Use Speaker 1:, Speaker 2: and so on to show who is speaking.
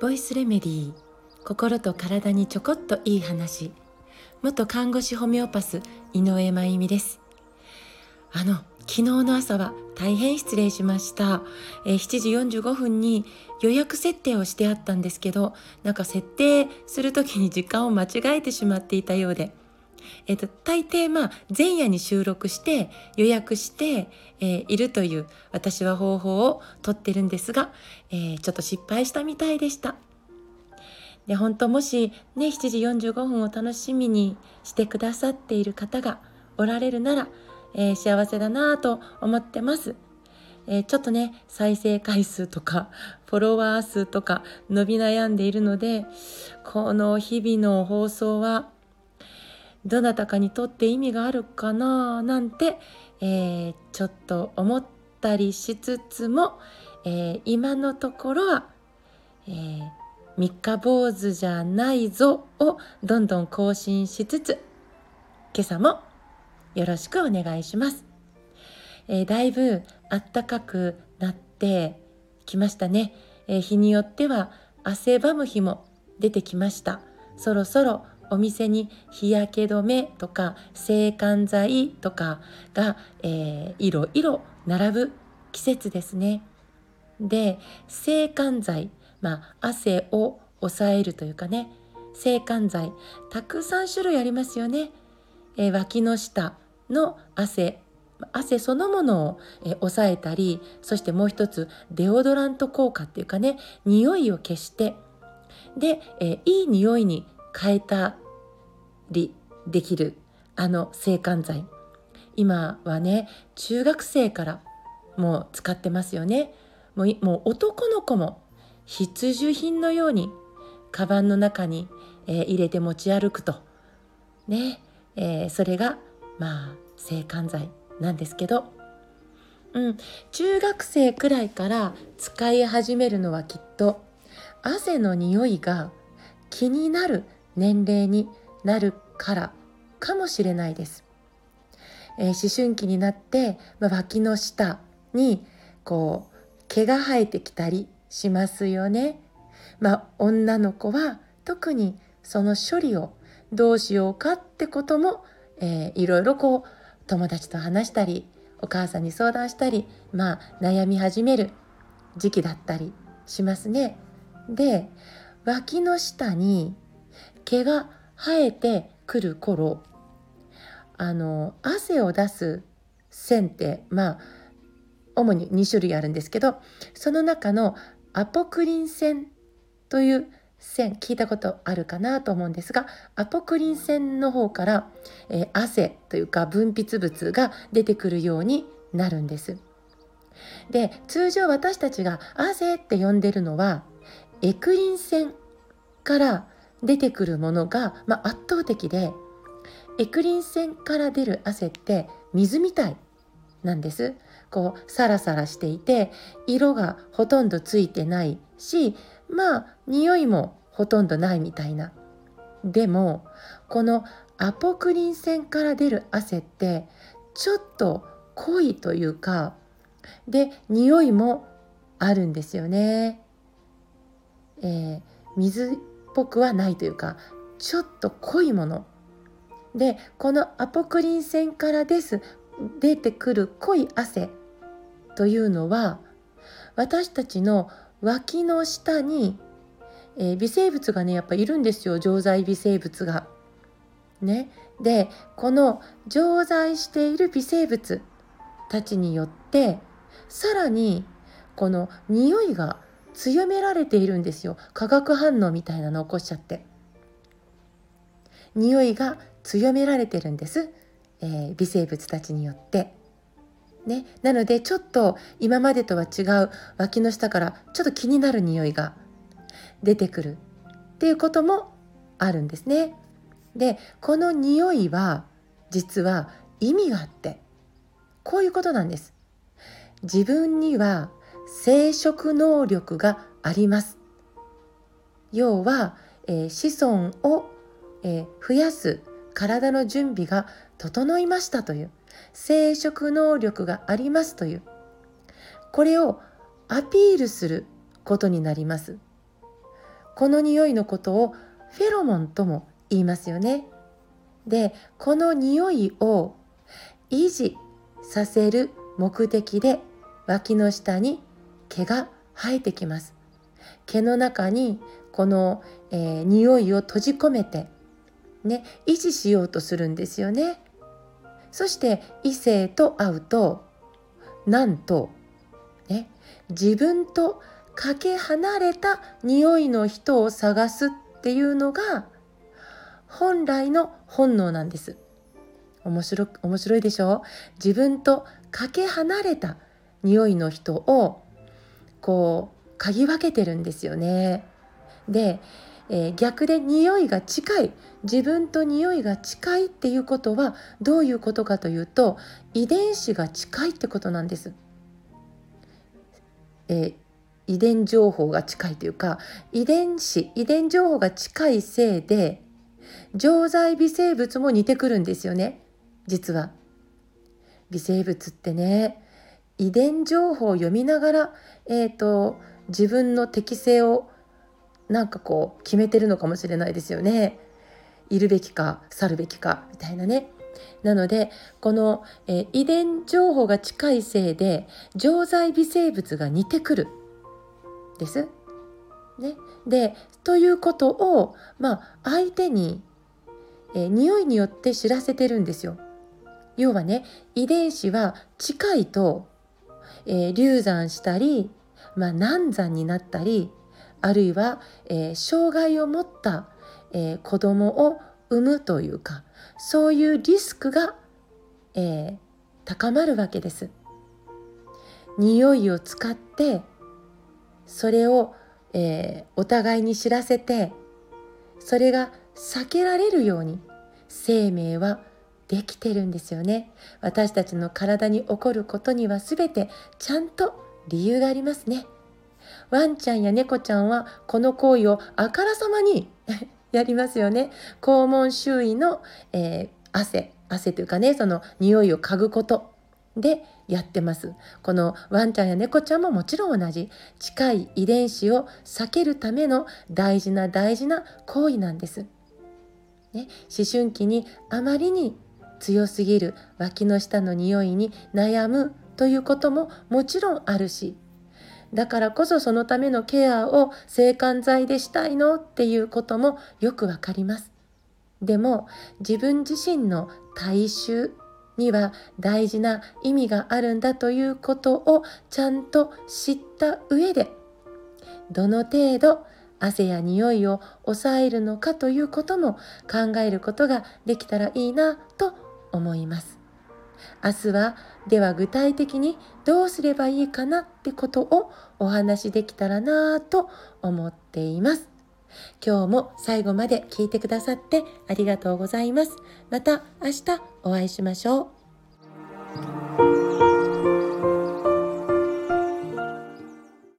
Speaker 1: ボイスレメディー心と体にちょこっといい話。元看護師ホメオパス井上真由美です。あの昨日の朝は大変失礼しました、えー、7時45分に予約設定をしてあったんですけどなんか設定する時に時間を間違えてしまっていたようで。えっと、大抵まあ前夜に収録して予約して、えー、いるという私は方法をとってるんですが、えー、ちょっと失敗したみたいでした。で本当もしね7時45分を楽しみにしてくださっている方がおられるなら、えー、幸せだなと思ってます。えー、ちょっとね再生回数とか フォロワー数とか伸び悩んでいるのでこの日々の放送はどなたかにとって意味があるかな？なんて、えー、ちょっと思ったりしつつも、えー、今のところは、えー、三日坊主じゃないぞをどんどん更新しつつ今朝もよろしくお願いします。え、だいぶあったかくなってきましたね、え、日によっては汗ばむ日も出てきました。そろそろお店に日焼け止めとか制汗剤とかが、えー、いろいろ並ぶ季節ですね。で制汗剤、まあ、汗を抑えるというかね制汗剤たくさん種類ありますよね。えー、脇の下の汗汗そのものを、えー、抑えたりそしてもう一つデオドラント効果っていうかね匂いを消してで、えー、いい匂いに変えたりできるあの制汗剤。今はね中学生からもう使ってますよね。もうもう男の子も必需品のようにカバンの中に、えー、入れて持ち歩くと。ね、えー、それがまあ制汗剤なんですけど、うん、中学生くらいから使い始めるのはきっと汗の匂いが気になる年齢になるからかもしれないです。えー、思春期になって、まあ、脇の下にこう毛が生えてきたりしますよね。まあ、女の子は特にその処理をどうしようかってことも、えー、いろいろこう友達と話したりお母さんに相談したり、まあ、悩み始める時期だったりしますね。で脇の下に毛が生えてくる頃あの汗を出す線ってまあ主に2種類あるんですけどその中のアポクリン線という線聞いたことあるかなと思うんですがアポクリン線の方から、えー、汗というか分泌物が出てくるようになるんです。で通常私たちが汗って呼んでるのはエクリン線から出てくるものが、まあ、圧倒的でエクリン腺から出る汗って水みたいなんですこうサラサラしていて色がほとんどついてないしまあ匂いもほとんどないみたいなでもこのアポクリン腺から出る汗ってちょっと濃いというかで匂いもあるんですよね。えー、水ぽくはないというかちょっと濃いものでこのアポクリン腺からです。出てくる濃い汗というのは私たちの脇の下に、えー、微生物がねやっぱいるんですよ。常在微生物が。ね、でこの常在している微生物たちによってさらにこの匂いが強められているんですよ化学反応みたいなの起こしちゃって匂いが強められてるんです、えー、微生物たちによって。ね、なのでちょっと今までとは違う脇の下からちょっと気になる匂いが出てくるっていうこともあるんですね。でこの匂いは実は意味があってこういうことなんです。自分には生殖能力があります。要は、えー、子孫を、えー、増やす体の準備が整いましたという生殖能力がありますというこれをアピールすることになります。この匂いのことをフェロモンとも言いますよね。でこの匂いを維持させる目的で脇の下に毛が生えてきます。毛の中にこの、えー、匂いを閉じ込めてね維持しようとするんですよね。そして異性と会うとなんとね自分とかけ離れた匂いの人を探すっていうのが本来の本能なんです。面白面白いでしょ？自分とかけ離れた匂いの人をこう嗅ぎ分けてるんですよね。で、えー、逆で匂いが近い自分と匂いが近いっていうことはどういうことかというと遺伝子が近いってことなんです。えー、遺伝情報が近いというか遺伝子遺伝情報が近いせいで常在微生物も似てくるんですよね実は。微生物ってね遺伝情報を読みながら、えーと、自分の適性をなんかこう決めてるのかもしれないですよね。いるべきか去るべきかみたいなね。なのでこの、えー、遺伝情報が近いせいで常在微生物が似てくるです。ね、でということを、まあ、相手に、えー、匂いによって知らせてるんですよ。要はね遺伝子は近いとえー、流産したり、まあ、難産になったりあるいは、えー、障害を持った、えー、子供を産むというかそういうリスクが、えー、高まるわけです。匂いを使ってそれを、えー、お互いに知らせてそれが避けられるように生命はできてるんですよね。私たちの体に起こることには全てちゃんと理由がありますね。ワンちゃんや猫ちゃんはこの行為をあからさまに やりますよね。肛門周囲の、えー、汗汗というかねその匂いを嗅ぐことでやってます。このワンちゃんや猫ちゃんももちろん同じ。近い遺伝子を避けるための大事な大事な行為なんです、ね、思春期にあまりに強すぎる脇の下の匂いに悩むということももちろんあるしだからこそそのためのケアを制汗剤でしたいのっていうこともよくわかります。でも自分自身の体臭には大事な意味があるんだということをちゃんと知った上でどの程度汗や匂いを抑えるのかということも考えることができたらいいなと思います。明日はでは具体的にどうすればいいかなってことをお話しできたらなぁと思っています。今日も最後まで聞いてくださってありがとうございます。また明日お会いしましょう。